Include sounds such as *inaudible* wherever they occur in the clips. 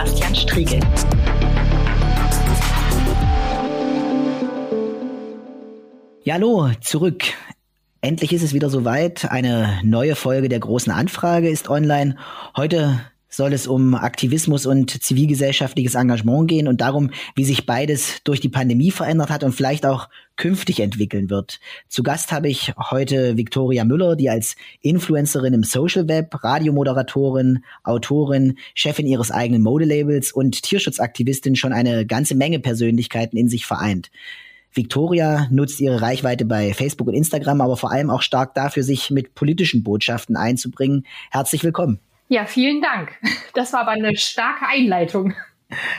Sebastian Striegel. Ja, hallo, zurück. Endlich ist es wieder soweit. Eine neue Folge der großen Anfrage ist online. Heute soll es um Aktivismus und zivilgesellschaftliches Engagement gehen und darum, wie sich beides durch die Pandemie verändert hat und vielleicht auch künftig entwickeln wird. Zu Gast habe ich heute Viktoria Müller, die als Influencerin im Social Web, Radiomoderatorin, Autorin, Chefin ihres eigenen Modelabels und Tierschutzaktivistin schon eine ganze Menge Persönlichkeiten in sich vereint. Victoria nutzt ihre Reichweite bei Facebook und Instagram, aber vor allem auch stark dafür, sich mit politischen Botschaften einzubringen. Herzlich willkommen. Ja, vielen Dank. Das war aber eine starke Einleitung.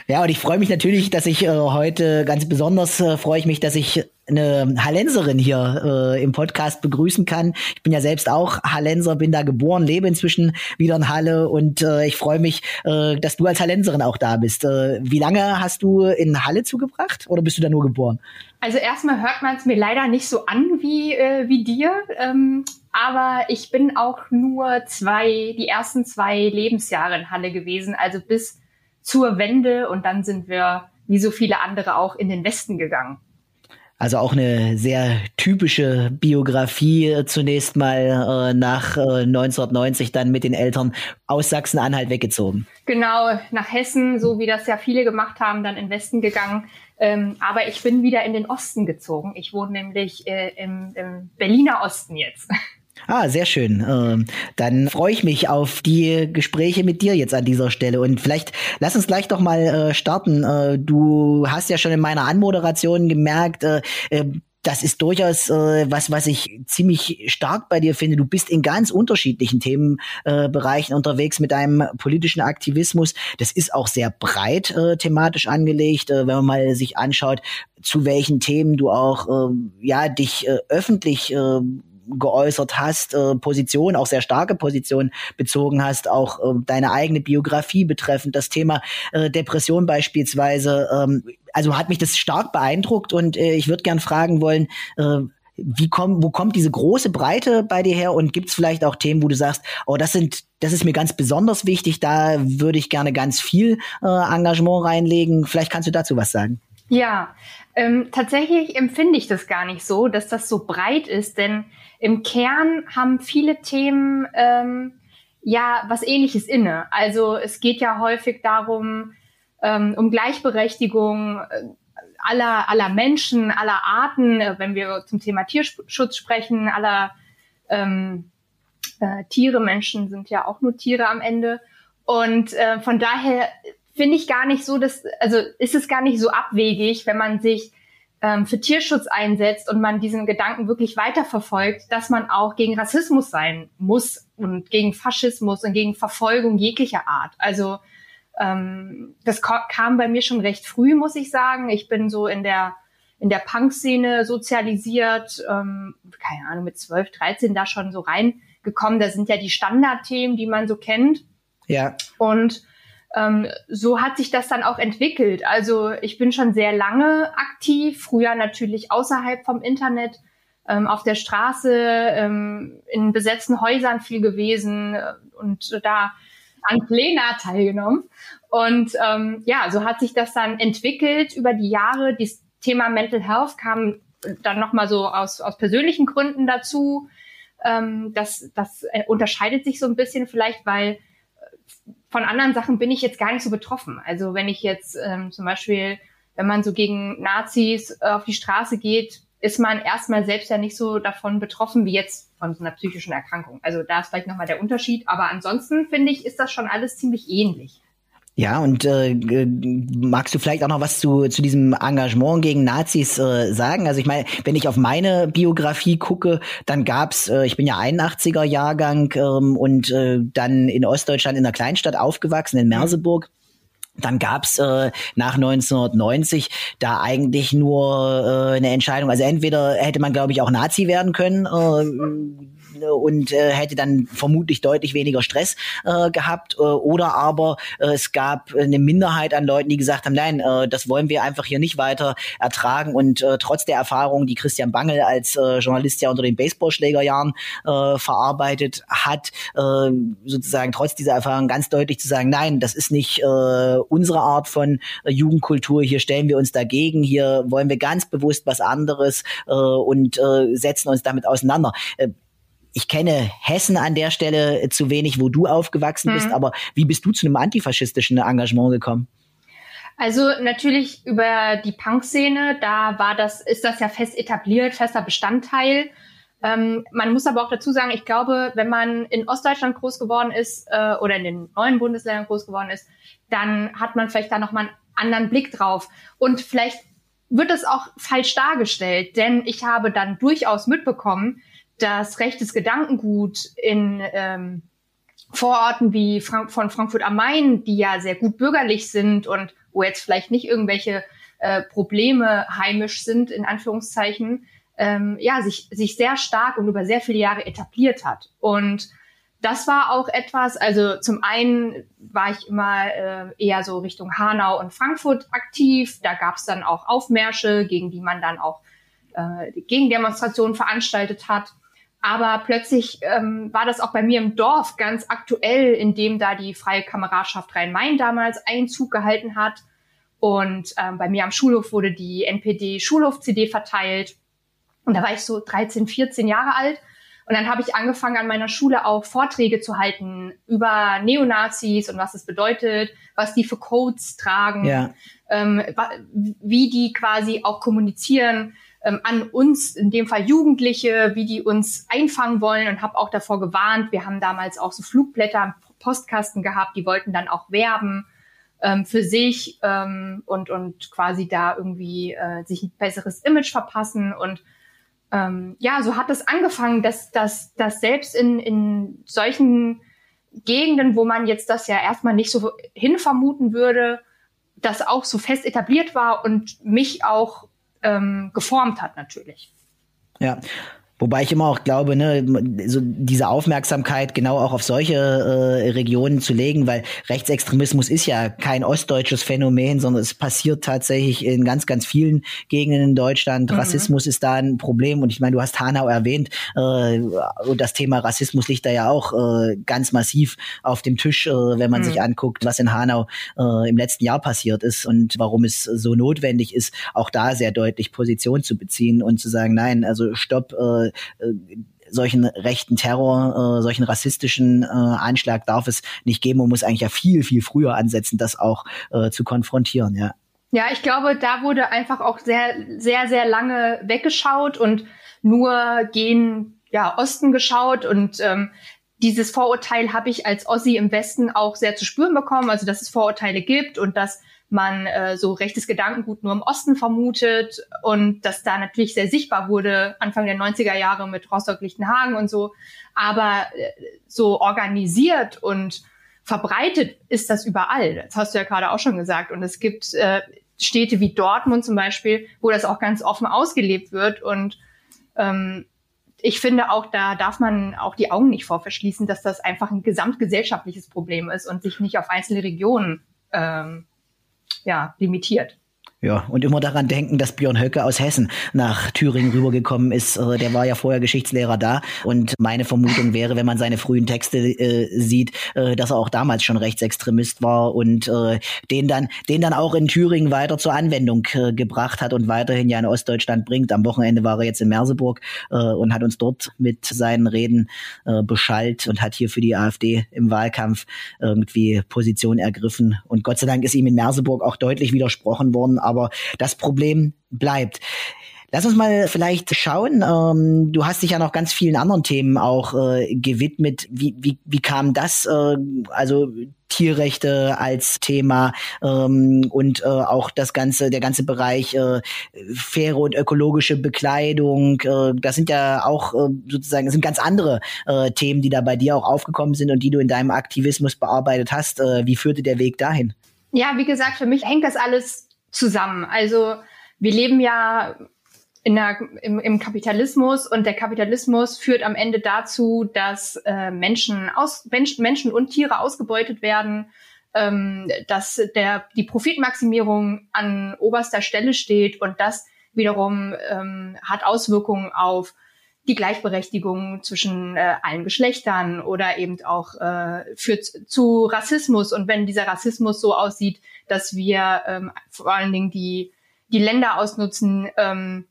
Ja, und ich freue mich natürlich, dass ich äh, heute ganz besonders äh, freue ich mich, dass ich eine Hallenserin hier äh, im Podcast begrüßen kann. Ich bin ja selbst auch Hallenser, bin da geboren, lebe inzwischen wieder in Halle und äh, ich freue mich, äh, dass du als Hallenserin auch da bist. Äh, wie lange hast du in Halle zugebracht oder bist du da nur geboren? Also erstmal hört man es mir leider nicht so an wie, äh, wie dir. Ähm, aber ich bin auch nur zwei, die ersten zwei Lebensjahre in Halle gewesen, also bis zur Wende und dann sind wir, wie so viele andere, auch in den Westen gegangen. Also auch eine sehr typische Biografie äh, zunächst mal äh, nach äh, 1990 dann mit den Eltern aus Sachsen-Anhalt weggezogen. Genau, nach Hessen, so wie das ja viele gemacht haben, dann in den Westen gegangen. Ähm, aber ich bin wieder in den Osten gezogen. Ich wohne nämlich äh, im, im Berliner Osten jetzt. *laughs* Ah, sehr schön. Ähm, dann freue ich mich auf die Gespräche mit dir jetzt an dieser Stelle. Und vielleicht lass uns gleich doch mal äh, starten. Äh, du hast ja schon in meiner Anmoderation gemerkt, äh, das ist durchaus äh, was, was ich ziemlich stark bei dir finde. Du bist in ganz unterschiedlichen Themenbereichen äh, unterwegs mit deinem politischen Aktivismus. Das ist auch sehr breit äh, thematisch angelegt, äh, wenn man mal sich anschaut, zu welchen Themen du auch äh, ja dich äh, öffentlich äh, geäußert hast, äh, Position, auch sehr starke Position bezogen hast, auch äh, deine eigene Biografie betreffend, das Thema äh, Depression beispielsweise. Ähm, also hat mich das stark beeindruckt und äh, ich würde gern fragen wollen, äh, wie kommt, wo kommt diese große Breite bei dir her und gibt es vielleicht auch Themen, wo du sagst, oh, das sind, das ist mir ganz besonders wichtig, da würde ich gerne ganz viel äh, Engagement reinlegen. Vielleicht kannst du dazu was sagen. Ja, ähm, tatsächlich empfinde ich das gar nicht so, dass das so breit ist, denn im Kern haben viele Themen ähm, ja was ähnliches inne. Also es geht ja häufig darum, ähm, um Gleichberechtigung äh, aller, aller Menschen, aller Arten, äh, wenn wir zum Thema Tierschutz sprechen, aller ähm, äh, Tiere, Menschen sind ja auch nur Tiere am Ende. Und äh, von daher finde ich gar nicht so, dass, also ist es gar nicht so abwegig, wenn man sich ähm, für Tierschutz einsetzt und man diesen Gedanken wirklich weiterverfolgt, dass man auch gegen Rassismus sein muss und gegen Faschismus und gegen Verfolgung jeglicher Art. Also ähm, das kam bei mir schon recht früh, muss ich sagen. Ich bin so in der in der Punk-Szene sozialisiert, ähm, keine Ahnung, mit 12, 13 da schon so reingekommen. Da sind ja die Standardthemen, die man so kennt. Ja. Und ähm, so hat sich das dann auch entwickelt. Also ich bin schon sehr lange aktiv, früher natürlich außerhalb vom Internet, ähm, auf der Straße, ähm, in besetzten Häusern viel gewesen äh, und da an Plena teilgenommen. Und ähm, ja, so hat sich das dann entwickelt über die Jahre. Das Thema Mental Health kam dann nochmal so aus, aus persönlichen Gründen dazu. Ähm, das, das äh, unterscheidet sich so ein bisschen vielleicht, weil von anderen Sachen bin ich jetzt gar nicht so betroffen. Also wenn ich jetzt ähm, zum Beispiel, wenn man so gegen Nazis äh, auf die Straße geht, ist man erstmal selbst ja nicht so davon betroffen wie jetzt von so einer psychischen Erkrankung. Also da ist vielleicht nochmal der Unterschied. Aber ansonsten finde ich, ist das schon alles ziemlich ähnlich. Ja, und äh, magst du vielleicht auch noch was zu, zu diesem Engagement gegen Nazis äh, sagen? Also ich meine, wenn ich auf meine Biografie gucke, dann gab's, äh, ich bin ja 81er Jahrgang ähm, und äh, dann in Ostdeutschland in einer Kleinstadt aufgewachsen, in Merseburg. Dann gab's äh, nach 1990 da eigentlich nur äh, eine Entscheidung. Also entweder hätte man, glaube ich, auch Nazi werden können. Äh, und äh, hätte dann vermutlich deutlich weniger Stress äh, gehabt. Äh, oder aber äh, es gab eine Minderheit an Leuten, die gesagt haben, nein, äh, das wollen wir einfach hier nicht weiter ertragen. Und äh, trotz der Erfahrung, die Christian Bangel als äh, Journalist ja unter den Baseballschlägerjahren äh, verarbeitet hat, äh, sozusagen trotz dieser Erfahrung ganz deutlich zu sagen, nein, das ist nicht äh, unsere Art von äh, Jugendkultur. Hier stellen wir uns dagegen. Hier wollen wir ganz bewusst was anderes äh, und äh, setzen uns damit auseinander. Äh, ich kenne Hessen an der Stelle zu wenig, wo du aufgewachsen bist, mhm. aber wie bist du zu einem antifaschistischen Engagement gekommen? Also natürlich über die Punk-Szene, da war das, ist das ja fest etabliert, fester Bestandteil. Ähm, man muss aber auch dazu sagen, ich glaube, wenn man in Ostdeutschland groß geworden ist äh, oder in den neuen Bundesländern groß geworden ist, dann hat man vielleicht da nochmal einen anderen Blick drauf. Und vielleicht wird es auch falsch dargestellt, denn ich habe dann durchaus mitbekommen, dass rechtes Gedankengut in ähm, Vororten wie Frank von Frankfurt am Main, die ja sehr gut bürgerlich sind und wo jetzt vielleicht nicht irgendwelche äh, Probleme heimisch sind, in Anführungszeichen, ähm, ja, sich, sich sehr stark und über sehr viele Jahre etabliert hat. Und das war auch etwas, also zum einen war ich immer äh, eher so Richtung Hanau und Frankfurt aktiv. Da gab es dann auch Aufmärsche, gegen die man dann auch äh, Gegendemonstrationen veranstaltet hat. Aber plötzlich ähm, war das auch bei mir im Dorf ganz aktuell, in dem da die Freie Kameradschaft Rhein-Main damals Einzug gehalten hat. Und ähm, bei mir am Schulhof wurde die NPD-Schulhof-CD verteilt. Und da war ich so 13, 14 Jahre alt. Und dann habe ich angefangen, an meiner Schule auch Vorträge zu halten über Neonazis und was es bedeutet, was die für Codes tragen, ja. ähm, wie die quasi auch kommunizieren ähm, an uns, in dem Fall Jugendliche, wie die uns einfangen wollen und habe auch davor gewarnt. Wir haben damals auch so Flugblätter im Postkasten gehabt, die wollten dann auch werben ähm, für sich ähm, und, und quasi da irgendwie äh, sich ein besseres Image verpassen. Und ähm, ja, so hat es angefangen, dass, dass, dass selbst in, in solchen Gegenden, wo man jetzt das ja erstmal nicht so hinvermuten würde, das auch so fest etabliert war und mich auch ähm, geformt hat natürlich. Ja, Wobei ich immer auch glaube, ne, so diese Aufmerksamkeit genau auch auf solche äh, Regionen zu legen, weil Rechtsextremismus ist ja kein ostdeutsches Phänomen, sondern es passiert tatsächlich in ganz, ganz vielen Gegenden in Deutschland. Mhm. Rassismus ist da ein Problem und ich meine, du hast Hanau erwähnt äh, und das Thema Rassismus liegt da ja auch äh, ganz massiv auf dem Tisch, äh, wenn man mhm. sich anguckt, was in Hanau äh, im letzten Jahr passiert ist und warum es so notwendig ist, auch da sehr deutlich Position zu beziehen und zu sagen, nein, also stopp, äh, äh, solchen rechten Terror, äh, solchen rassistischen äh, Anschlag darf es nicht geben und muss eigentlich ja viel, viel früher ansetzen, das auch äh, zu konfrontieren, ja. Ja, ich glaube, da wurde einfach auch sehr, sehr, sehr lange weggeschaut und nur gen ja, Osten geschaut und ähm, dieses Vorurteil habe ich als Ossi im Westen auch sehr zu spüren bekommen, also dass es Vorurteile gibt und dass man äh, so rechtes Gedankengut nur im Osten vermutet und dass da natürlich sehr sichtbar wurde Anfang der 90er Jahre mit Rostock-Lichtenhagen und so. Aber äh, so organisiert und verbreitet ist das überall. Das hast du ja gerade auch schon gesagt. Und es gibt äh, Städte wie Dortmund zum Beispiel, wo das auch ganz offen ausgelebt wird. Und ähm, ich finde auch, da darf man auch die Augen nicht vor verschließen, dass das einfach ein gesamtgesellschaftliches Problem ist und sich nicht auf einzelne Regionen ähm, ja, limitiert. Ja, und immer daran denken, dass Björn Höcke aus Hessen nach Thüringen rübergekommen ist. Äh, der war ja vorher Geschichtslehrer da. Und meine Vermutung wäre, wenn man seine frühen Texte äh, sieht, äh, dass er auch damals schon Rechtsextremist war und äh, den dann, den dann auch in Thüringen weiter zur Anwendung äh, gebracht hat und weiterhin ja in Ostdeutschland bringt. Am Wochenende war er jetzt in Merseburg äh, und hat uns dort mit seinen Reden beschallt und hat hier für die AfD im Wahlkampf irgendwie Position ergriffen. Und Gott sei Dank ist ihm in Merseburg auch deutlich widersprochen worden aber das Problem bleibt. Lass uns mal vielleicht schauen. Ähm, du hast dich ja noch ganz vielen anderen Themen auch äh, gewidmet. Wie, wie, wie kam das? Äh, also Tierrechte als Thema ähm, und äh, auch das ganze, der ganze Bereich äh, faire und ökologische Bekleidung. Äh, das sind ja auch äh, sozusagen, das sind ganz andere äh, Themen, die da bei dir auch aufgekommen sind und die du in deinem Aktivismus bearbeitet hast. Äh, wie führte der Weg dahin? Ja, wie gesagt, für mich hängt das alles zusammen. Also wir leben ja in der, im, im Kapitalismus und der Kapitalismus führt am Ende dazu, dass äh, Menschen, aus, Menschen, Menschen und Tiere ausgebeutet werden, ähm, dass der, die Profitmaximierung an oberster Stelle steht und das wiederum ähm, hat Auswirkungen auf die Gleichberechtigung zwischen äh, allen Geschlechtern oder eben auch äh, führt zu Rassismus. Und wenn dieser Rassismus so aussieht, dass wir ähm, vor allen Dingen die, die Länder ausnutzen, ähm,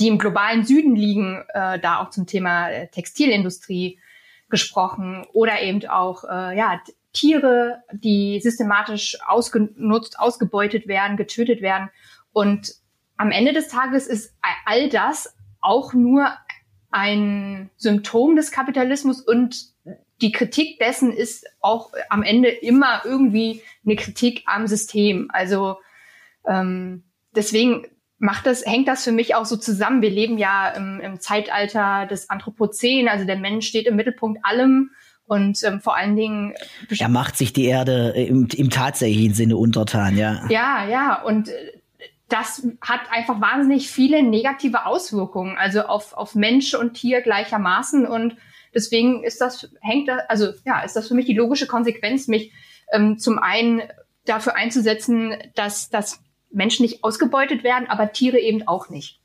die im globalen Süden liegen, äh, da auch zum Thema äh, Textilindustrie gesprochen oder eben auch äh, ja, Tiere, die systematisch ausgenutzt, ausgebeutet werden, getötet werden. Und am Ende des Tages ist all das auch nur ein Symptom des Kapitalismus und die Kritik dessen ist auch am Ende immer irgendwie eine Kritik am System. Also ähm, deswegen macht das, hängt das für mich auch so zusammen. Wir leben ja im, im Zeitalter des Anthropozän, also der Mensch steht im Mittelpunkt allem und ähm, vor allen Dingen. Er macht sich die Erde im, im tatsächlichen Sinne untertan, ja. Ja, ja. Und äh, das hat einfach wahnsinnig viele negative Auswirkungen, also auf, auf Mensch und Tier gleichermaßen. Und deswegen ist das, hängt da, also ja, ist das für mich die logische Konsequenz, mich ähm, zum einen dafür einzusetzen, dass, dass Menschen nicht ausgebeutet werden, aber Tiere eben auch nicht.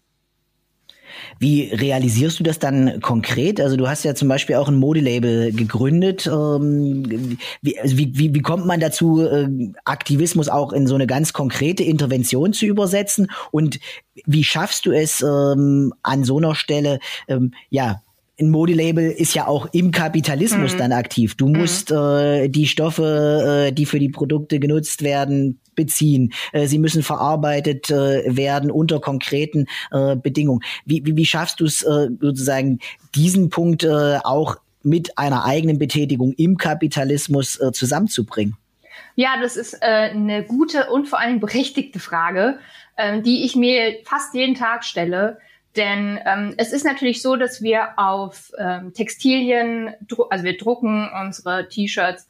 Wie realisierst du das dann konkret? Also du hast ja zum Beispiel auch ein Modelabel gegründet. Ähm, wie, also wie, wie, wie kommt man dazu, äh, Aktivismus auch in so eine ganz konkrete Intervention zu übersetzen? Und wie schaffst du es ähm, an so einer Stelle, ähm, ja, ein Modelabel ist ja auch im Kapitalismus mhm. dann aktiv. Du musst mhm. äh, die Stoffe, äh, die für die Produkte genutzt werden, beziehen. Äh, sie müssen verarbeitet äh, werden unter konkreten äh, Bedingungen. Wie, wie, wie schaffst du es äh, sozusagen, diesen Punkt äh, auch mit einer eigenen Betätigung im Kapitalismus äh, zusammenzubringen? Ja, das ist äh, eine gute und vor allem berechtigte Frage, äh, die ich mir fast jeden Tag stelle. Denn ähm, es ist natürlich so, dass wir auf ähm, Textilien, also wir drucken unsere T-Shirts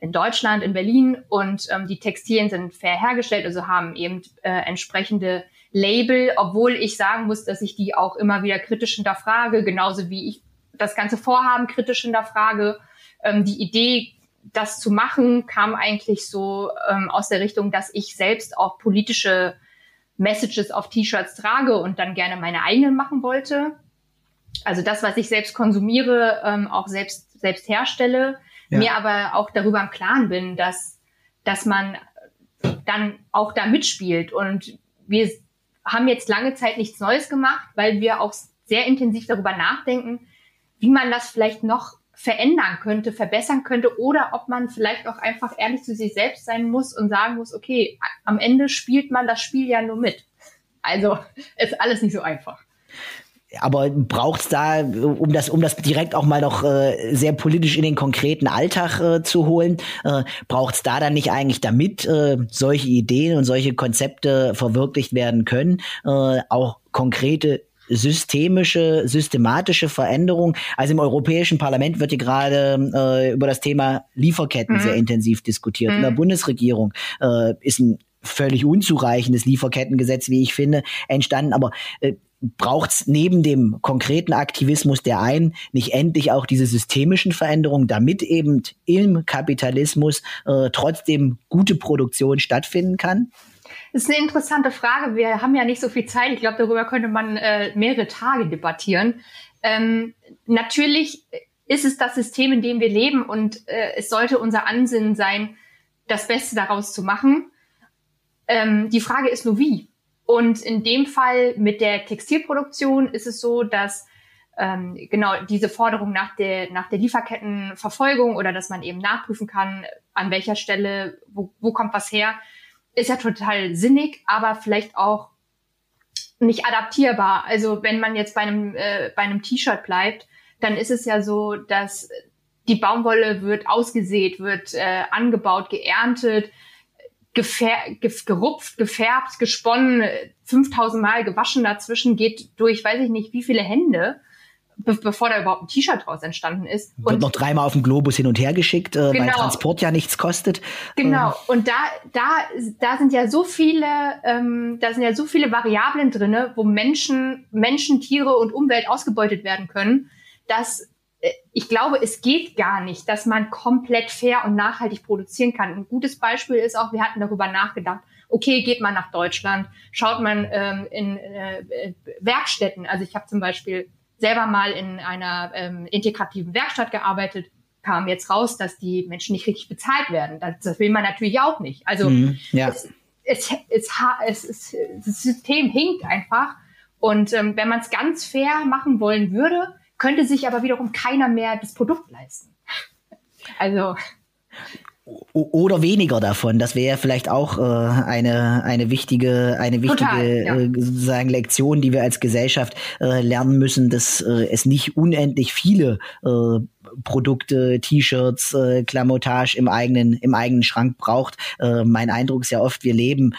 in Deutschland, in Berlin und ähm, die Textilien sind fair hergestellt, also haben eben äh, entsprechende Label, obwohl ich sagen muss, dass ich die auch immer wieder kritisch hinterfrage, genauso wie ich das ganze Vorhaben kritisch hinterfrage. Ähm, die Idee, das zu machen, kam eigentlich so ähm, aus der Richtung, dass ich selbst auch politische Messages auf T-Shirts trage und dann gerne meine eigenen machen wollte. Also das, was ich selbst konsumiere, ähm, auch selbst, selbst herstelle, ja. mir aber auch darüber im Klaren bin, dass, dass man dann auch da mitspielt. Und wir haben jetzt lange Zeit nichts Neues gemacht, weil wir auch sehr intensiv darüber nachdenken, wie man das vielleicht noch verändern könnte, verbessern könnte oder ob man vielleicht auch einfach ehrlich zu sich selbst sein muss und sagen muss, okay, am Ende spielt man das Spiel ja nur mit. Also *laughs* ist alles nicht so einfach. Aber braucht's da, um das, um das direkt auch mal noch äh, sehr politisch in den konkreten Alltag äh, zu holen, äh, braucht's da dann nicht eigentlich, damit äh, solche Ideen und solche Konzepte verwirklicht werden können, äh, auch konkrete systemische, systematische Veränderung. Also im Europäischen Parlament wird hier gerade äh, über das Thema Lieferketten mhm. sehr intensiv diskutiert. Mhm. In der mhm. Bundesregierung äh, ist ein völlig unzureichendes Lieferkettengesetz, wie ich finde, entstanden. Aber äh, braucht es neben dem konkreten Aktivismus der einen nicht endlich auch diese systemischen Veränderungen, damit eben im Kapitalismus äh, trotzdem gute Produktion stattfinden kann? Das ist eine interessante Frage. Wir haben ja nicht so viel Zeit. Ich glaube, darüber könnte man äh, mehrere Tage debattieren. Ähm, natürlich ist es das System, in dem wir leben und äh, es sollte unser Ansinnen sein, das Beste daraus zu machen. Ähm, die Frage ist nur wie. Und in dem Fall mit der Textilproduktion ist es so, dass ähm, genau diese Forderung nach der, nach der Lieferkettenverfolgung oder dass man eben nachprüfen kann, an welcher Stelle, wo, wo kommt was her, ist ja total sinnig, aber vielleicht auch nicht adaptierbar. Also wenn man jetzt bei einem, äh, bei einem T-Shirt bleibt, dann ist es ja so, dass die Baumwolle wird ausgesät, wird äh, angebaut, geerntet, gefär gerupft, gefärbt, gesponnen, 5000 Mal gewaschen dazwischen, geht durch, weiß ich nicht, wie viele Hände, be bevor da überhaupt ein T-Shirt draus entstanden ist. Wird und noch dreimal auf dem Globus hin und her geschickt, äh, genau. weil Transport ja nichts kostet. Genau. Ähm. Und da, da, da sind ja so viele, ähm, da sind ja so viele Variablen drinne, wo Menschen, Menschen, Tiere und Umwelt ausgebeutet werden können, dass äh, ich glaube, es geht gar nicht, dass man komplett fair und nachhaltig produzieren kann. Ein gutes Beispiel ist auch, wir hatten darüber nachgedacht, okay, geht man nach Deutschland, schaut man ähm, in äh, Werkstätten. Also ich habe zum Beispiel selber mal in einer ähm, integrativen Werkstatt gearbeitet, kam jetzt raus, dass die Menschen nicht richtig bezahlt werden. Das, das will man natürlich auch nicht. Also mhm, ja. es, es, es, es, es, das System hinkt einfach. Und ähm, wenn man es ganz fair machen wollen würde, könnte sich aber wiederum keiner mehr das Produkt leisten. *laughs* Also oder weniger davon. Das wäre vielleicht auch äh, eine eine wichtige eine wichtige Total, ja. äh, sozusagen Lektion, die wir als Gesellschaft äh, lernen müssen, dass äh, es nicht unendlich viele äh, Produkte, T-Shirts, äh, Klamottage im eigenen im eigenen Schrank braucht. Äh, mein Eindruck ist ja oft, wir leben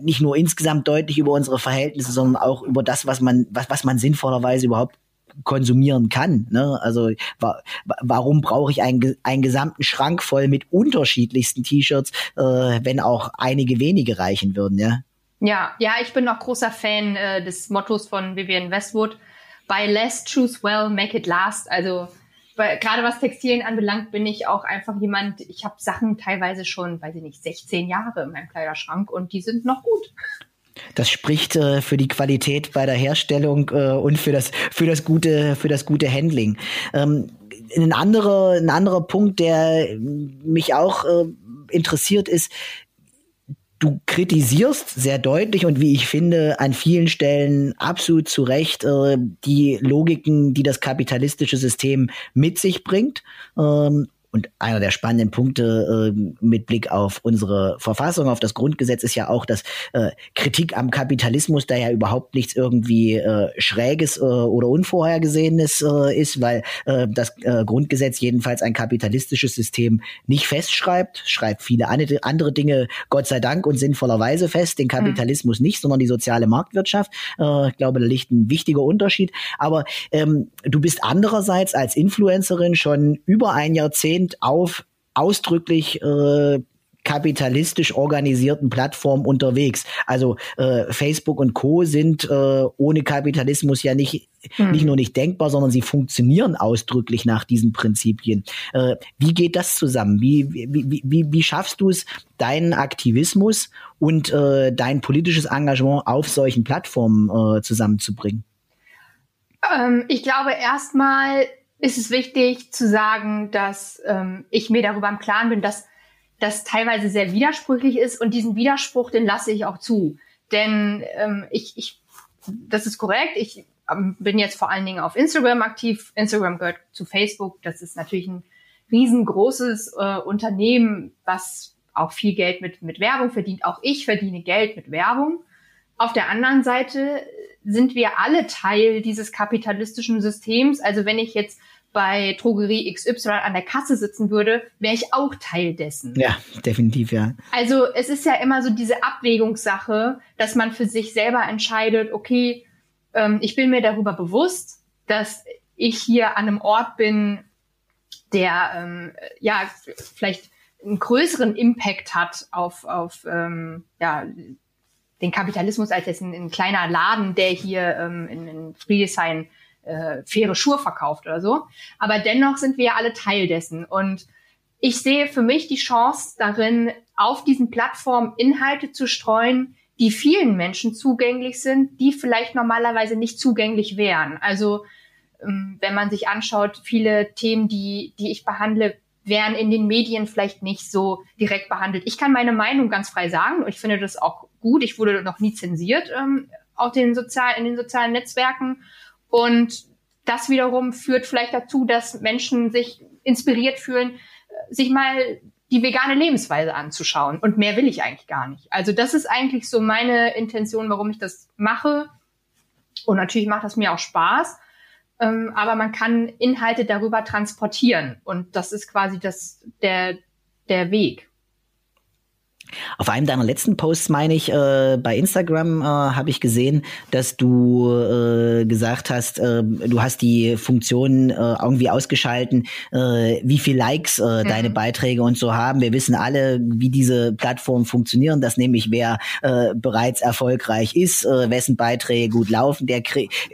nicht nur insgesamt deutlich über unsere Verhältnisse, sondern auch über das, was man was was man sinnvollerweise überhaupt konsumieren kann. Ne? Also wa warum brauche ich einen, einen gesamten Schrank voll mit unterschiedlichsten T-Shirts, äh, wenn auch einige wenige reichen würden, ja? Ja, ja, ich bin auch großer Fan äh, des Mottos von Vivian Westwood. Buy less, choose well, make it last. Also gerade was Textilien anbelangt, bin ich auch einfach jemand, ich habe Sachen teilweise schon, weiß ich nicht, 16 Jahre in meinem Kleiderschrank und die sind noch gut. Das spricht äh, für die Qualität bei der Herstellung äh, und für das für das gute für das gute Handling. Ähm, ein anderer ein anderer Punkt, der mich auch äh, interessiert, ist Du kritisierst sehr deutlich und wie ich finde an vielen Stellen absolut zu Recht äh, die Logiken, die das kapitalistische System mit sich bringt. Ähm, und einer der spannenden Punkte äh, mit Blick auf unsere Verfassung, auf das Grundgesetz ist ja auch, dass äh, Kritik am Kapitalismus da ja überhaupt nichts irgendwie äh, Schräges äh, oder Unvorhergesehenes äh, ist, weil äh, das Grundgesetz jedenfalls ein kapitalistisches System nicht festschreibt, schreibt viele andere Dinge Gott sei Dank und sinnvollerweise fest, den Kapitalismus mhm. nicht, sondern die soziale Marktwirtschaft. Ich glaube, da liegt ein wichtiger Unterschied. Aber ähm, du bist andererseits als Influencerin schon über ein Jahrzehnt Jahrzehnt auf ausdrücklich äh, kapitalistisch organisierten Plattformen unterwegs. Also äh, Facebook und Co. sind äh, ohne Kapitalismus ja nicht, hm. nicht nur nicht denkbar, sondern sie funktionieren ausdrücklich nach diesen Prinzipien. Äh, wie geht das zusammen? Wie, wie, wie, wie schaffst du es, deinen Aktivismus und äh, dein politisches Engagement auf solchen Plattformen äh, zusammenzubringen? Ähm, ich glaube erstmal ist es wichtig zu sagen, dass ähm, ich mir darüber im Klaren bin, dass das teilweise sehr widersprüchlich ist und diesen Widerspruch, den lasse ich auch zu. Denn ähm, ich, ich, das ist korrekt, ich ähm, bin jetzt vor allen Dingen auf Instagram aktiv. Instagram gehört zu Facebook. Das ist natürlich ein riesengroßes äh, Unternehmen, was auch viel Geld mit, mit Werbung verdient. Auch ich verdiene Geld mit Werbung. Auf der anderen Seite sind wir alle Teil dieses kapitalistischen Systems. Also wenn ich jetzt bei Drogerie XY an der Kasse sitzen würde, wäre ich auch Teil dessen. Ja, definitiv, ja. Also es ist ja immer so diese Abwägungssache, dass man für sich selber entscheidet, okay, ähm, ich bin mir darüber bewusst, dass ich hier an einem Ort bin, der ähm, ja vielleicht einen größeren Impact hat auf, auf ähm, ja, den Kapitalismus als jetzt ein, ein kleiner Laden, der hier ähm, in, in Friedrichshain äh, faire Schuhe verkauft oder so. Aber dennoch sind wir ja alle Teil dessen. Und ich sehe für mich die Chance darin, auf diesen Plattformen Inhalte zu streuen, die vielen Menschen zugänglich sind, die vielleicht normalerweise nicht zugänglich wären. Also ähm, wenn man sich anschaut, viele Themen, die, die ich behandle, werden in den Medien vielleicht nicht so direkt behandelt. Ich kann meine Meinung ganz frei sagen und ich finde das auch gut. Ich wurde noch nie zensiert ähm, auf den sozial, in den sozialen Netzwerken. Und das wiederum führt vielleicht dazu, dass Menschen sich inspiriert fühlen, äh, sich mal die vegane Lebensweise anzuschauen. Und mehr will ich eigentlich gar nicht. Also das ist eigentlich so meine Intention, warum ich das mache. Und natürlich macht das mir auch Spaß. Ähm, aber man kann Inhalte darüber transportieren. Und das ist quasi das, der, der Weg. Auf einem deiner letzten Posts, meine ich, äh, bei Instagram äh, habe ich gesehen, dass du äh, gesagt hast, äh, du hast die Funktion äh, irgendwie ausgeschalten, äh, wie viel Likes mhm. deine Beiträge und so haben. Wir wissen alle, wie diese Plattformen funktionieren, dass nämlich wer bereits erfolgreich ist, wessen Beiträge gut laufen, der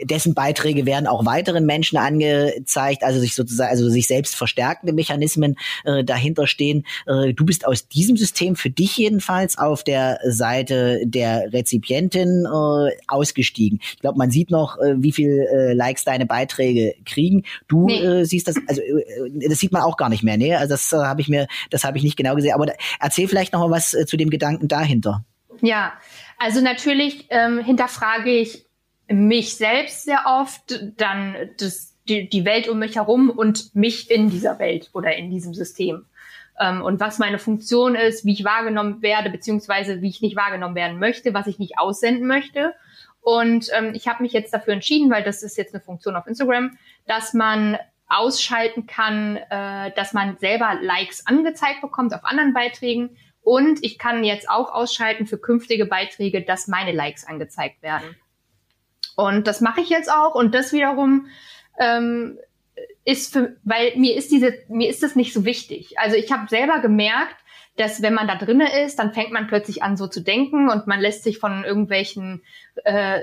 dessen Beiträge werden auch weiteren Menschen angezeigt, also sich sozusagen, also sich selbst verstärkende Mechanismen dahinter stehen. Du bist aus diesem System für dich jedenfalls auf der Seite der Rezipientin äh, ausgestiegen. Ich glaube, man sieht noch, äh, wie viel äh, Likes deine Beiträge kriegen. Du nee. äh, siehst das, also äh, das sieht man auch gar nicht mehr, ne? Also das äh, habe ich mir, das habe ich nicht genau gesehen. Aber da, erzähl vielleicht noch mal was äh, zu dem Gedanken dahinter. Ja, also natürlich ähm, hinterfrage ich mich selbst sehr oft, dann das, die, die Welt um mich herum und mich in dieser Welt oder in diesem System ähm, und was meine Funktion ist, wie ich wahrgenommen werde, beziehungsweise wie ich nicht wahrgenommen werden möchte, was ich nicht aussenden möchte. Und ähm, ich habe mich jetzt dafür entschieden, weil das ist jetzt eine Funktion auf Instagram, dass man ausschalten kann, äh, dass man selber Likes angezeigt bekommt auf anderen Beiträgen. Und ich kann jetzt auch ausschalten für künftige Beiträge, dass meine Likes angezeigt werden. Und das mache ich jetzt auch. Und das wiederum ähm, ist für, weil mir ist diese, mir ist das nicht so wichtig. Also ich habe selber gemerkt, dass wenn man da drinne ist, dann fängt man plötzlich an so zu denken und man lässt sich von irgendwelchen äh,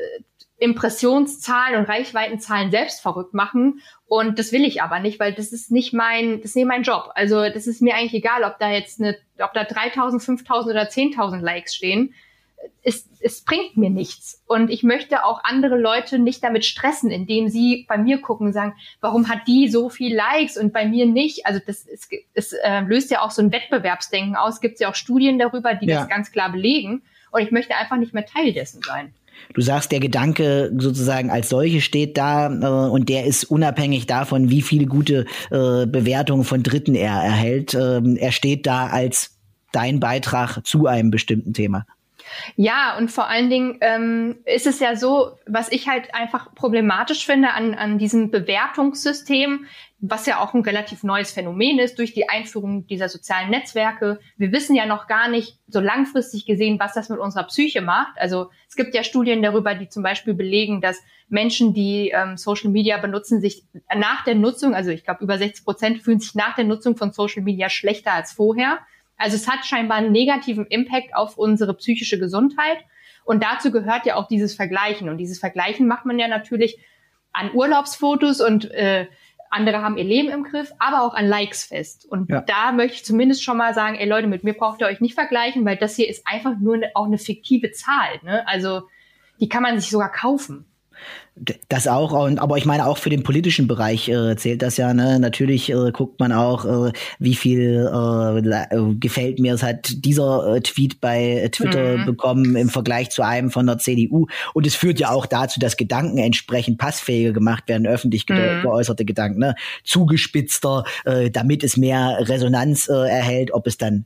Impressionszahlen und Reichweitenzahlen selbst verrückt machen. Und das will ich aber nicht, weil das ist nicht mein, das ist nicht mein Job. Also das ist mir eigentlich egal, ob da jetzt eine, ob da 3000, 5000 oder 10.000 Likes stehen es, es bringt mir nichts. Und ich möchte auch andere Leute nicht damit stressen, indem sie bei mir gucken und sagen, warum hat die so viel Likes und bei mir nicht? Also das ist, es äh, löst ja auch so ein Wettbewerbsdenken aus. Gibt ja auch Studien darüber, die ja. das ganz klar belegen. Und ich möchte einfach nicht mehr Teil dessen sein. Du sagst, der Gedanke sozusagen als solche steht da äh, und der ist unabhängig davon, wie viele gute äh, Bewertungen von Dritten er erhält. Ähm, er steht da als dein Beitrag zu einem bestimmten Thema. Ja, und vor allen Dingen ähm, ist es ja so, was ich halt einfach problematisch finde an, an diesem Bewertungssystem, was ja auch ein relativ neues Phänomen ist durch die Einführung dieser sozialen Netzwerke. Wir wissen ja noch gar nicht so langfristig gesehen, was das mit unserer Psyche macht. Also es gibt ja Studien darüber, die zum Beispiel belegen, dass Menschen, die ähm, Social Media benutzen, sich nach der Nutzung, also ich glaube über 60 Prozent fühlen sich nach der Nutzung von Social Media schlechter als vorher. Also es hat scheinbar einen negativen Impact auf unsere psychische Gesundheit. Und dazu gehört ja auch dieses Vergleichen. Und dieses Vergleichen macht man ja natürlich an Urlaubsfotos und äh, andere haben ihr Leben im Griff, aber auch an Likes fest. Und ja. da möchte ich zumindest schon mal sagen, ey Leute, mit mir braucht ihr euch nicht vergleichen, weil das hier ist einfach nur eine, auch eine fiktive Zahl. Ne? Also die kann man sich sogar kaufen. Das auch, aber ich meine auch für den politischen Bereich äh, zählt das ja. Ne? Natürlich äh, guckt man auch, äh, wie viel äh, gefällt mir es hat dieser äh, Tweet bei Twitter mhm. bekommen im Vergleich zu einem von der CDU. Und es führt ja auch dazu, dass Gedanken entsprechend passfähiger gemacht werden, öffentlich ge mhm. geäußerte Gedanken, ne? zugespitzter, äh, damit es mehr Resonanz äh, erhält, ob es dann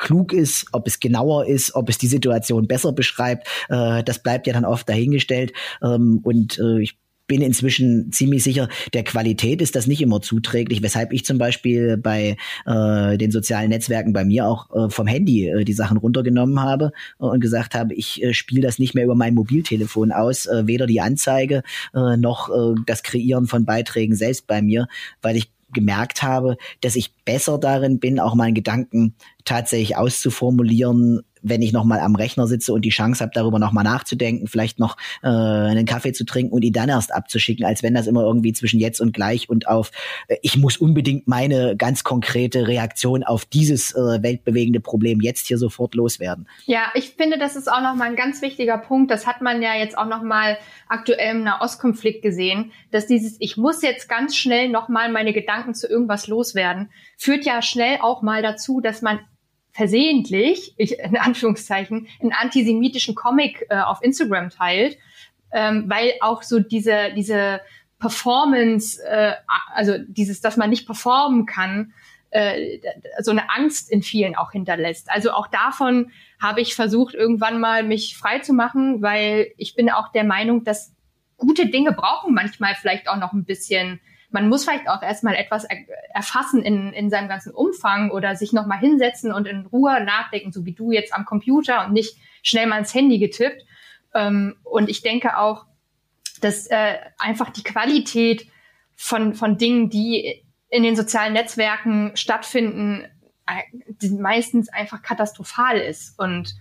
klug ist, ob es genauer ist, ob es die Situation besser beschreibt, äh, das bleibt ja dann oft dahingestellt. Ähm, und äh, ich bin inzwischen ziemlich sicher, der Qualität ist das nicht immer zuträglich, weshalb ich zum Beispiel bei äh, den sozialen Netzwerken bei mir auch äh, vom Handy äh, die Sachen runtergenommen habe und gesagt habe, ich äh, spiele das nicht mehr über mein Mobiltelefon aus, äh, weder die Anzeige äh, noch äh, das Kreieren von Beiträgen selbst bei mir, weil ich gemerkt habe, dass ich besser darin bin, auch meinen Gedanken tatsächlich auszuformulieren, wenn ich nochmal am Rechner sitze und die Chance habe, darüber nochmal nachzudenken, vielleicht noch äh, einen Kaffee zu trinken und ihn dann erst abzuschicken, als wenn das immer irgendwie zwischen jetzt und gleich und auf, äh, ich muss unbedingt meine ganz konkrete Reaktion auf dieses äh, weltbewegende Problem jetzt hier sofort loswerden. Ja, ich finde, das ist auch nochmal ein ganz wichtiger Punkt. Das hat man ja jetzt auch nochmal aktuell im Nahostkonflikt gesehen, dass dieses, ich muss jetzt ganz schnell nochmal meine Gedanken zu irgendwas loswerden, führt ja schnell auch mal dazu, dass man versehentlich, ich, in Anführungszeichen, einen antisemitischen Comic äh, auf Instagram teilt, ähm, weil auch so diese, diese Performance, äh, also dieses, dass man nicht performen kann, äh, so eine Angst in vielen auch hinterlässt. Also auch davon habe ich versucht, irgendwann mal mich frei zu machen, weil ich bin auch der Meinung, dass gute Dinge brauchen manchmal vielleicht auch noch ein bisschen man muss vielleicht auch erstmal etwas er erfassen in, in seinem ganzen Umfang oder sich nochmal hinsetzen und in Ruhe nachdenken, so wie du jetzt am Computer und nicht schnell mal ins Handy getippt. Ähm, und ich denke auch, dass äh, einfach die Qualität von, von Dingen, die in den sozialen Netzwerken stattfinden, äh, meistens einfach katastrophal ist. Und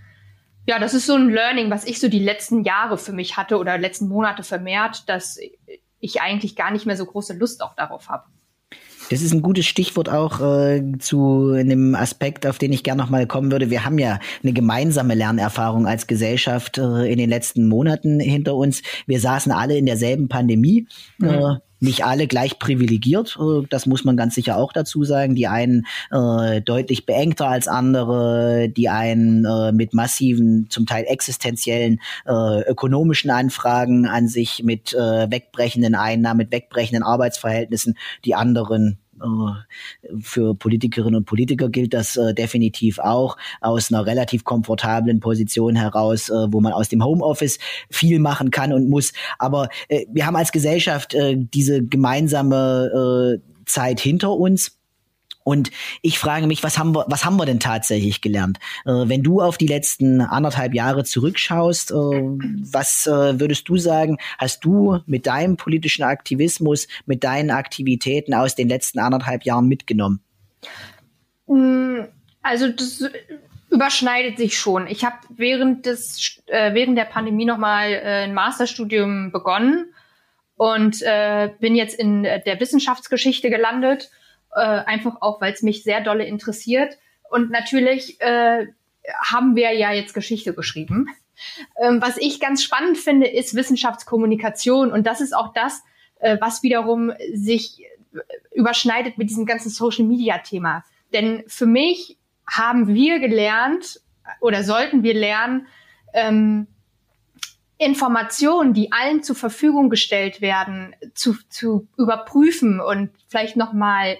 ja, das ist so ein Learning, was ich so die letzten Jahre für mich hatte oder letzten Monate vermehrt, dass ich eigentlich gar nicht mehr so große Lust auch darauf habe. Das ist ein gutes Stichwort auch äh, zu einem Aspekt, auf den ich gerne noch mal kommen würde. Wir haben ja eine gemeinsame Lernerfahrung als Gesellschaft äh, in den letzten Monaten hinter uns. Wir saßen alle in derselben Pandemie. Mhm. Äh, nicht alle gleich privilegiert, äh, das muss man ganz sicher auch dazu sagen. Die einen äh, deutlich beengter als andere, die einen äh, mit massiven, zum Teil existenziellen äh, ökonomischen Anfragen an sich, mit äh, wegbrechenden Einnahmen, mit wegbrechenden Arbeitsverhältnissen, die anderen für Politikerinnen und Politiker gilt das äh, definitiv auch aus einer relativ komfortablen Position heraus, äh, wo man aus dem Homeoffice viel machen kann und muss. Aber äh, wir haben als Gesellschaft äh, diese gemeinsame äh, Zeit hinter uns und ich frage mich, was haben wir, was haben wir denn tatsächlich gelernt? Äh, wenn du auf die letzten anderthalb Jahre zurückschaust, äh, was äh, würdest du sagen, hast du mit deinem politischen Aktivismus, mit deinen Aktivitäten aus den letzten anderthalb Jahren mitgenommen? Mm, also das überschneidet sich schon. Ich habe während des äh, während der Pandemie nochmal äh, ein Masterstudium begonnen und äh, bin jetzt in der Wissenschaftsgeschichte gelandet äh, einfach auch, weil es mich sehr dolle interessiert. Und natürlich äh, haben wir ja jetzt Geschichte geschrieben. Ähm, was ich ganz spannend finde, ist Wissenschaftskommunikation. Und das ist auch das, äh, was wiederum sich überschneidet mit diesem ganzen Social-Media-Thema. Denn für mich haben wir gelernt oder sollten wir lernen, ähm, Informationen, die allen zur Verfügung gestellt werden, zu, zu überprüfen und vielleicht nochmal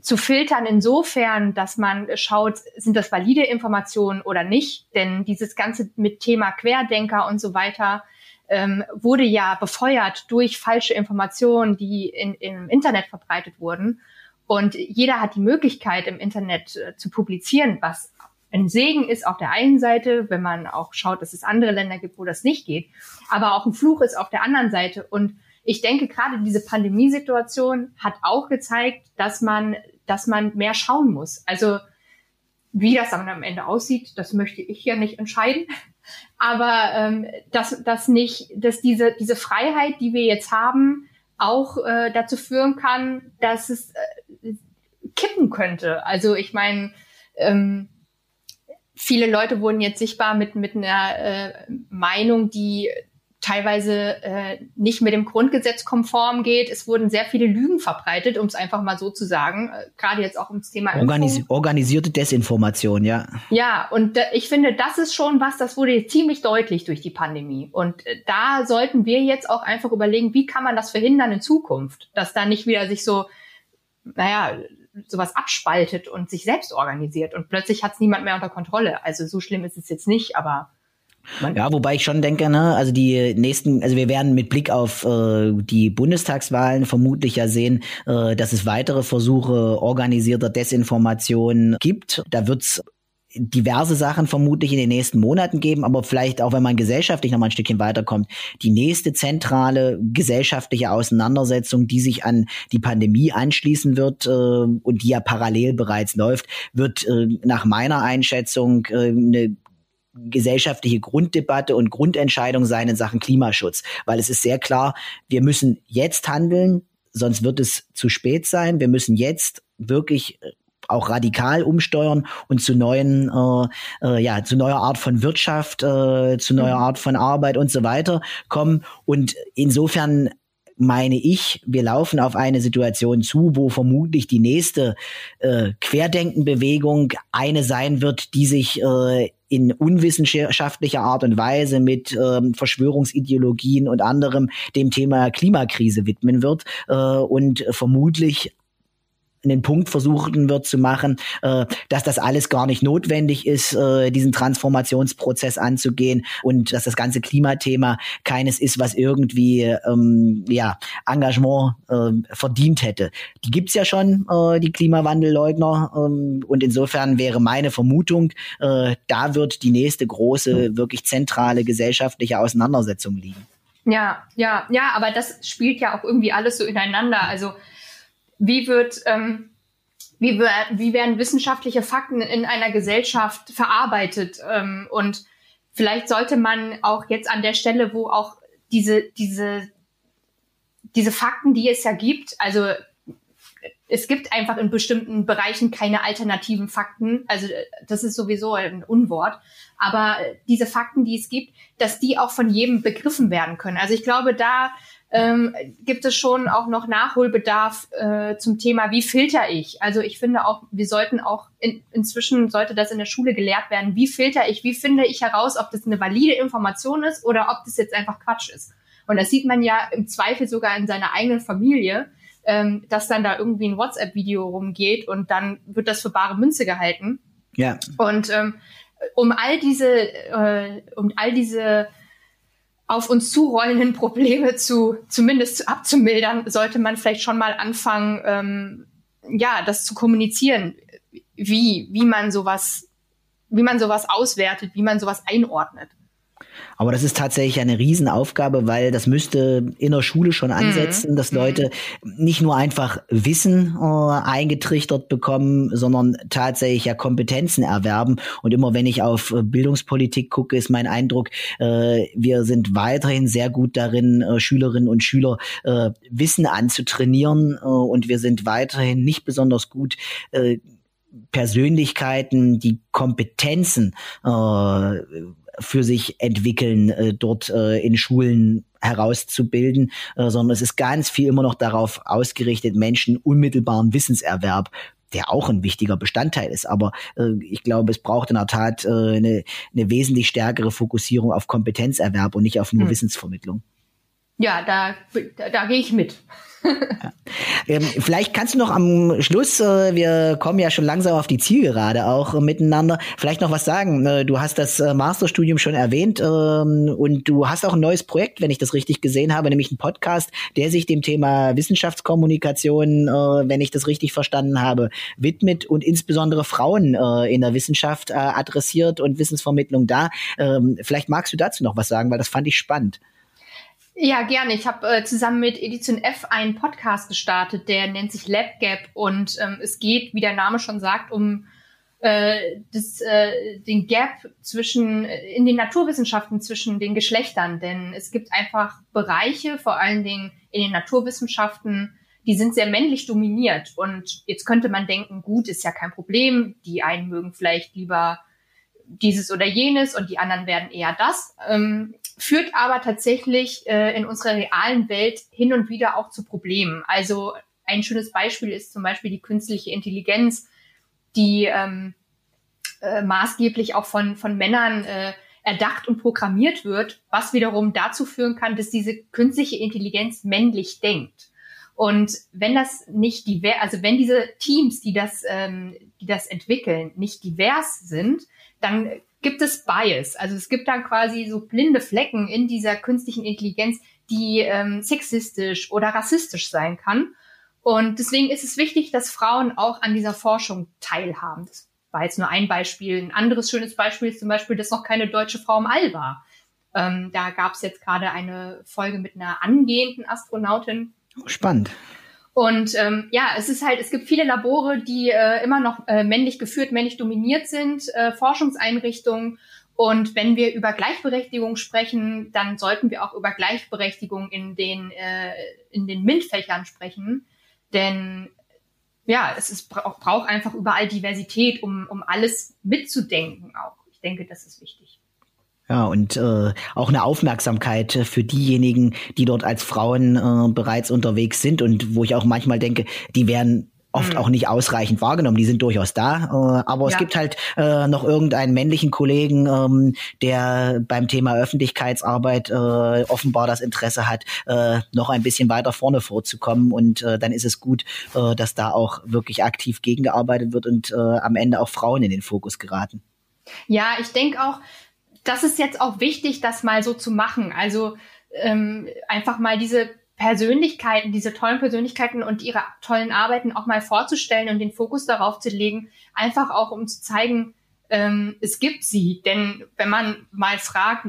zu filtern insofern, dass man schaut, sind das valide Informationen oder nicht? Denn dieses Ganze mit Thema Querdenker und so weiter ähm, wurde ja befeuert durch falsche Informationen, die in, im Internet verbreitet wurden. Und jeder hat die Möglichkeit, im Internet äh, zu publizieren, was ein Segen ist auf der einen Seite, wenn man auch schaut, dass es andere Länder gibt, wo das nicht geht, aber auch ein Fluch ist auf der anderen Seite. Und ich denke, gerade diese Pandemiesituation hat auch gezeigt, dass man, dass man mehr schauen muss. Also wie das dann am Ende aussieht, das möchte ich ja nicht entscheiden. *laughs* Aber ähm, dass, dass nicht, dass diese, diese Freiheit, die wir jetzt haben, auch äh, dazu führen kann, dass es äh, kippen könnte. Also ich meine, ähm, viele Leute wurden jetzt sichtbar mit, mit einer äh, Meinung, die teilweise äh, nicht mit dem Grundgesetz konform geht. Es wurden sehr viele Lügen verbreitet, um es einfach mal so zu sagen, äh, gerade jetzt auch ums Thema Organis Organisierte Desinformation, ja. Ja, und äh, ich finde, das ist schon was, das wurde ziemlich deutlich durch die Pandemie. Und äh, da sollten wir jetzt auch einfach überlegen, wie kann man das verhindern in Zukunft, dass da nicht wieder sich so, naja, sowas abspaltet und sich selbst organisiert und plötzlich hat es niemand mehr unter Kontrolle. Also so schlimm ist es jetzt nicht, aber ja, wobei ich schon denke, ne, also die nächsten, also wir werden mit Blick auf äh, die Bundestagswahlen vermutlich ja sehen, äh, dass es weitere Versuche organisierter Desinformation gibt. Da wird's diverse Sachen vermutlich in den nächsten Monaten geben, aber vielleicht auch, wenn man gesellschaftlich noch mal ein Stückchen weiterkommt, die nächste zentrale gesellschaftliche Auseinandersetzung, die sich an die Pandemie anschließen wird äh, und die ja parallel bereits läuft, wird äh, nach meiner Einschätzung äh, eine gesellschaftliche Grunddebatte und Grundentscheidung sein in Sachen Klimaschutz, weil es ist sehr klar, wir müssen jetzt handeln, sonst wird es zu spät sein. Wir müssen jetzt wirklich äh, auch radikal umsteuern und zu neuen, äh, äh, ja, zu neuer Art von Wirtschaft, äh, zu neuer. Art von Arbeit und so weiter kommen. Und insofern meine ich, wir laufen auf eine Situation zu, wo vermutlich die nächste äh, Querdenkenbewegung eine sein wird, die sich äh, in unwissenschaftlicher Art und Weise mit ähm, Verschwörungsideologien und anderem dem Thema Klimakrise widmen wird äh, und vermutlich einen Punkt versuchen wird zu machen, äh, dass das alles gar nicht notwendig ist, äh, diesen Transformationsprozess anzugehen und dass das ganze Klimathema keines ist, was irgendwie ähm, ja Engagement äh, verdient hätte. Die gibt's ja schon, äh, die Klimawandelleugner, ähm, und insofern wäre meine Vermutung, äh, da wird die nächste große, wirklich zentrale gesellschaftliche Auseinandersetzung liegen. Ja, ja, ja, aber das spielt ja auch irgendwie alles so ineinander. Also wie wird, ähm, wie, wie werden wissenschaftliche Fakten in einer Gesellschaft verarbeitet? Ähm, und vielleicht sollte man auch jetzt an der Stelle, wo auch diese, diese, diese Fakten, die es ja gibt, also es gibt einfach in bestimmten Bereichen keine alternativen Fakten. Also das ist sowieso ein Unwort. Aber diese Fakten, die es gibt, dass die auch von jedem begriffen werden können. Also ich glaube, da ähm, gibt es schon auch noch Nachholbedarf äh, zum Thema, wie filter ich? Also ich finde auch, wir sollten auch in, inzwischen sollte das in der Schule gelehrt werden, wie filter ich, wie finde ich heraus, ob das eine valide Information ist oder ob das jetzt einfach Quatsch ist. Und das sieht man ja im Zweifel sogar in seiner eigenen Familie, ähm, dass dann da irgendwie ein WhatsApp-Video rumgeht und dann wird das für bare Münze gehalten. Ja. Und ähm, um all diese, äh, um all diese auf uns zurollenden Probleme zu zumindest abzumildern, sollte man vielleicht schon mal anfangen, ähm, ja, das zu kommunizieren, wie wie man sowas, wie man sowas auswertet, wie man sowas einordnet. Aber das ist tatsächlich eine Riesenaufgabe, weil das müsste in der Schule schon mhm. ansetzen, mhm. dass Leute nicht nur einfach Wissen äh, eingetrichtert bekommen, sondern tatsächlich ja Kompetenzen erwerben. Und immer wenn ich auf äh, Bildungspolitik gucke, ist mein Eindruck, äh, wir sind weiterhin sehr gut darin, äh, Schülerinnen und Schüler äh, Wissen anzutrainieren. Äh, und wir sind weiterhin nicht besonders gut, Persönlichkeiten, die Kompetenzen äh, für sich entwickeln, äh, dort äh, in Schulen herauszubilden, äh, sondern es ist ganz viel immer noch darauf ausgerichtet, Menschen unmittelbaren Wissenserwerb der auch ein wichtiger Bestandteil ist. Aber äh, ich glaube, es braucht in der Tat äh, eine, eine wesentlich stärkere Fokussierung auf Kompetenzerwerb und nicht auf nur hm. Wissensvermittlung. Ja, da, da, da gehe ich mit. *laughs* ähm, vielleicht kannst du noch am Schluss, äh, wir kommen ja schon langsam auf die Zielgerade auch äh, miteinander, vielleicht noch was sagen. Äh, du hast das Masterstudium schon erwähnt ähm, und du hast auch ein neues Projekt, wenn ich das richtig gesehen habe, nämlich einen Podcast, der sich dem Thema Wissenschaftskommunikation, wenn ich das richtig verstanden habe, widmet und insbesondere Frauen in der Wissenschaft adressiert und Wissensvermittlung da. Ähm, vielleicht magst du dazu noch was sagen, weil das fand ich spannend. Ja, gerne. Ich habe äh, zusammen mit Edition F einen Podcast gestartet, der nennt sich Lab Gap und ähm, es geht, wie der Name schon sagt, um äh, das, äh, den Gap zwischen äh, in den Naturwissenschaften zwischen den Geschlechtern, denn es gibt einfach Bereiche, vor allen Dingen in den Naturwissenschaften, die sind sehr männlich dominiert und jetzt könnte man denken, gut, ist ja kein Problem, die einen mögen vielleicht lieber dieses oder jenes und die anderen werden eher das. Ähm, führt aber tatsächlich äh, in unserer realen Welt hin und wieder auch zu Problemen. Also ein schönes Beispiel ist zum Beispiel die künstliche Intelligenz, die ähm, äh, maßgeblich auch von, von Männern äh, erdacht und programmiert wird, was wiederum dazu führen kann, dass diese künstliche Intelligenz männlich denkt. Und wenn das nicht divers, also wenn diese Teams, die das, ähm, die das entwickeln, nicht divers sind, dann gibt es Bias. Also es gibt dann quasi so blinde Flecken in dieser künstlichen Intelligenz, die ähm, sexistisch oder rassistisch sein kann. Und deswegen ist es wichtig, dass Frauen auch an dieser Forschung teilhaben. Das war jetzt nur ein Beispiel. Ein anderes schönes Beispiel ist zum Beispiel, dass noch keine deutsche Frau im All war. Ähm, da gab es jetzt gerade eine Folge mit einer angehenden Astronautin. Spannend. Und ähm, ja, es ist halt, es gibt viele Labore, die äh, immer noch äh, männlich geführt, männlich dominiert sind, äh, Forschungseinrichtungen. Und wenn wir über Gleichberechtigung sprechen, dann sollten wir auch über Gleichberechtigung in den, äh, in den MINT-Fächern sprechen. Denn ja, es ist, braucht einfach überall Diversität, um, um alles mitzudenken auch. Ich denke, das ist wichtig. Ja, und äh, auch eine Aufmerksamkeit für diejenigen, die dort als Frauen äh, bereits unterwegs sind und wo ich auch manchmal denke, die werden oft mhm. auch nicht ausreichend wahrgenommen. Die sind durchaus da, äh, aber ja. es gibt halt äh, noch irgendeinen männlichen Kollegen, ähm, der beim Thema Öffentlichkeitsarbeit äh, offenbar das Interesse hat, äh, noch ein bisschen weiter vorne vorzukommen. Und äh, dann ist es gut, äh, dass da auch wirklich aktiv gegengearbeitet wird und äh, am Ende auch Frauen in den Fokus geraten. Ja, ich denke auch, das ist jetzt auch wichtig, das mal so zu machen. Also ähm, einfach mal diese Persönlichkeiten, diese tollen Persönlichkeiten und ihre tollen Arbeiten auch mal vorzustellen und den Fokus darauf zu legen, einfach auch um zu zeigen, ähm, es gibt sie. Denn wenn man mal fragt,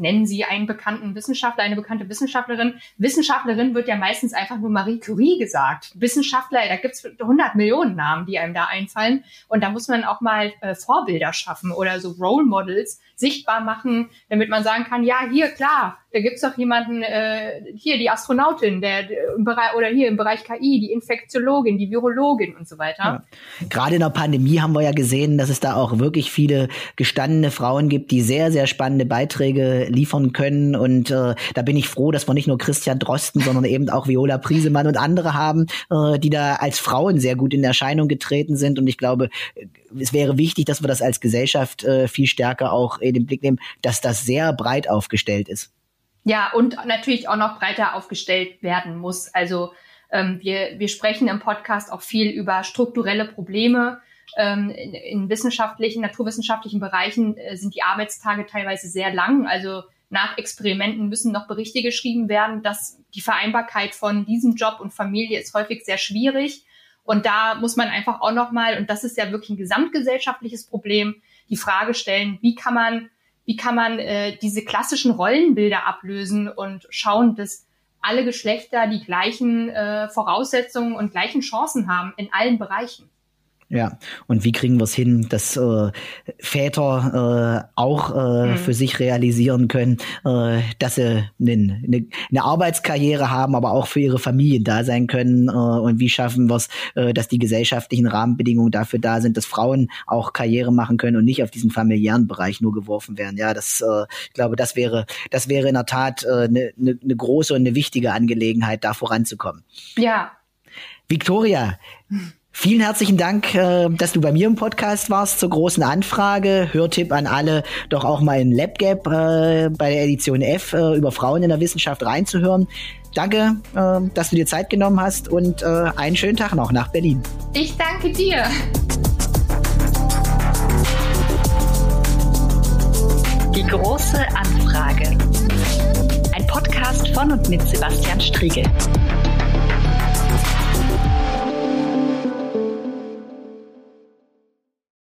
nennen Sie einen bekannten Wissenschaftler, eine bekannte Wissenschaftlerin. Wissenschaftlerin wird ja meistens einfach nur Marie Curie gesagt. Wissenschaftler, da gibt's 100 Millionen Namen, die einem da einfallen. Und da muss man auch mal äh, Vorbilder schaffen oder so Role Models sichtbar machen, damit man sagen kann, ja, hier, klar, da gibt's doch jemanden, äh, hier die Astronautin, der, der im Bereich oder hier im Bereich KI, die Infektiologin, die Virologin und so weiter. Ja. Gerade in der Pandemie haben wir ja gesehen, dass es da auch wirklich viele gestandene Frauen gibt, die sehr, sehr spannende Beiträge liefern können. Und äh, da bin ich froh, dass wir nicht nur Christian Drosten, sondern eben auch Viola Priesemann und andere haben, äh, die da als Frauen sehr gut in Erscheinung getreten sind. Und ich glaube, es wäre wichtig, dass wir das als Gesellschaft äh, viel stärker auch in den Blick nehmen, dass das sehr breit aufgestellt ist. Ja, und natürlich auch noch breiter aufgestellt werden muss. Also ähm, wir, wir sprechen im Podcast auch viel über strukturelle Probleme. Ähm, in, in wissenschaftlichen, naturwissenschaftlichen Bereichen äh, sind die Arbeitstage teilweise sehr lang. Also nach Experimenten müssen noch Berichte geschrieben werden, dass die Vereinbarkeit von diesem Job und Familie ist häufig sehr schwierig. Und da muss man einfach auch nochmal, und das ist ja wirklich ein gesamtgesellschaftliches Problem, die Frage stellen, wie kann man wie kann man äh, diese klassischen Rollenbilder ablösen und schauen, dass alle Geschlechter die gleichen äh, Voraussetzungen und gleichen Chancen haben in allen Bereichen. Ja, und wie kriegen wir es hin, dass äh, Väter äh, auch äh, mhm. für sich realisieren können, äh, dass sie eine ne, ne Arbeitskarriere haben, aber auch für ihre Familien da sein können? Äh, und wie schaffen wir es, äh, dass die gesellschaftlichen Rahmenbedingungen dafür da sind, dass Frauen auch Karriere machen können und nicht auf diesen familiären Bereich nur geworfen werden? Ja, das, äh, ich glaube, das wäre, das wäre in der Tat eine äh, ne, ne, ne große und eine wichtige Angelegenheit, da voranzukommen. Ja. Victoria, Vielen herzlichen Dank, äh, dass du bei mir im Podcast warst zur großen Anfrage. Hörtipp an alle, doch auch mal in LabGap äh, bei der Edition F äh, über Frauen in der Wissenschaft reinzuhören. Danke, dass du dir Zeit genommen hast und einen schönen Tag noch nach Berlin. Ich danke dir. Die große Anfrage. Ein Podcast von und mit Sebastian Striegel.